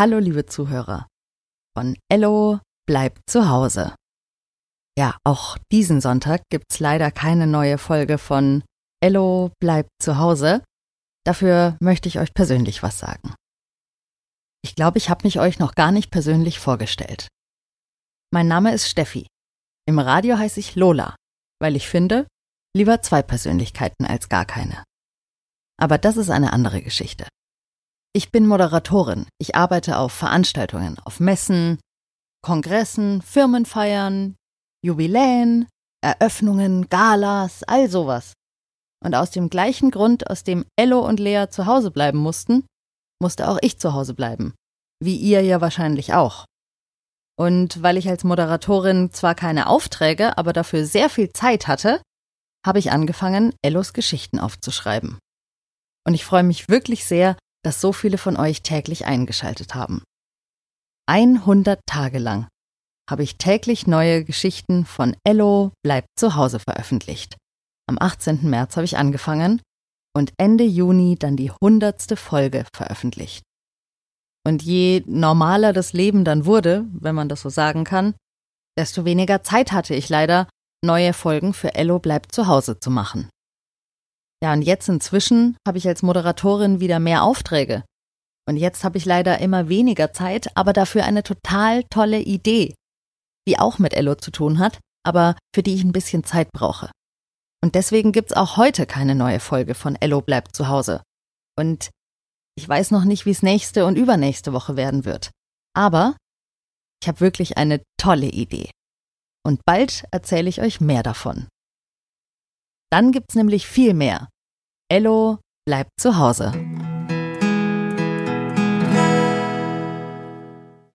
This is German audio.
Hallo, liebe Zuhörer. Von Ello bleibt zu Hause. Ja, auch diesen Sonntag gibt's leider keine neue Folge von Ello bleibt zu Hause. Dafür möchte ich euch persönlich was sagen. Ich glaube, ich habe mich euch noch gar nicht persönlich vorgestellt. Mein Name ist Steffi. Im Radio heiße ich Lola, weil ich finde, lieber zwei Persönlichkeiten als gar keine. Aber das ist eine andere Geschichte. Ich bin Moderatorin. Ich arbeite auf Veranstaltungen, auf Messen, Kongressen, Firmenfeiern, Jubiläen, Eröffnungen, Galas, all sowas. Und aus dem gleichen Grund, aus dem Ello und Lea zu Hause bleiben mussten, musste auch ich zu Hause bleiben. Wie ihr ja wahrscheinlich auch. Und weil ich als Moderatorin zwar keine Aufträge, aber dafür sehr viel Zeit hatte, habe ich angefangen, Ellos Geschichten aufzuschreiben. Und ich freue mich wirklich sehr, dass so viele von euch täglich eingeschaltet haben. 100 Tage lang habe ich täglich neue Geschichten von Ello bleibt zu Hause veröffentlicht. Am 18. März habe ich angefangen und Ende Juni dann die hundertste Folge veröffentlicht. Und je normaler das Leben dann wurde, wenn man das so sagen kann, desto weniger Zeit hatte ich leider, neue Folgen für Ello bleibt zu Hause zu machen. Ja, und jetzt inzwischen habe ich als Moderatorin wieder mehr Aufträge. Und jetzt habe ich leider immer weniger Zeit, aber dafür eine total tolle Idee, die auch mit Ello zu tun hat, aber für die ich ein bisschen Zeit brauche. Und deswegen gibt's auch heute keine neue Folge von Ello bleibt zu Hause. Und ich weiß noch nicht, wie es nächste und übernächste Woche werden wird. Aber ich habe wirklich eine tolle Idee. Und bald erzähle ich euch mehr davon. Dann gibt's nämlich viel mehr. Ello bleibt zu Hause.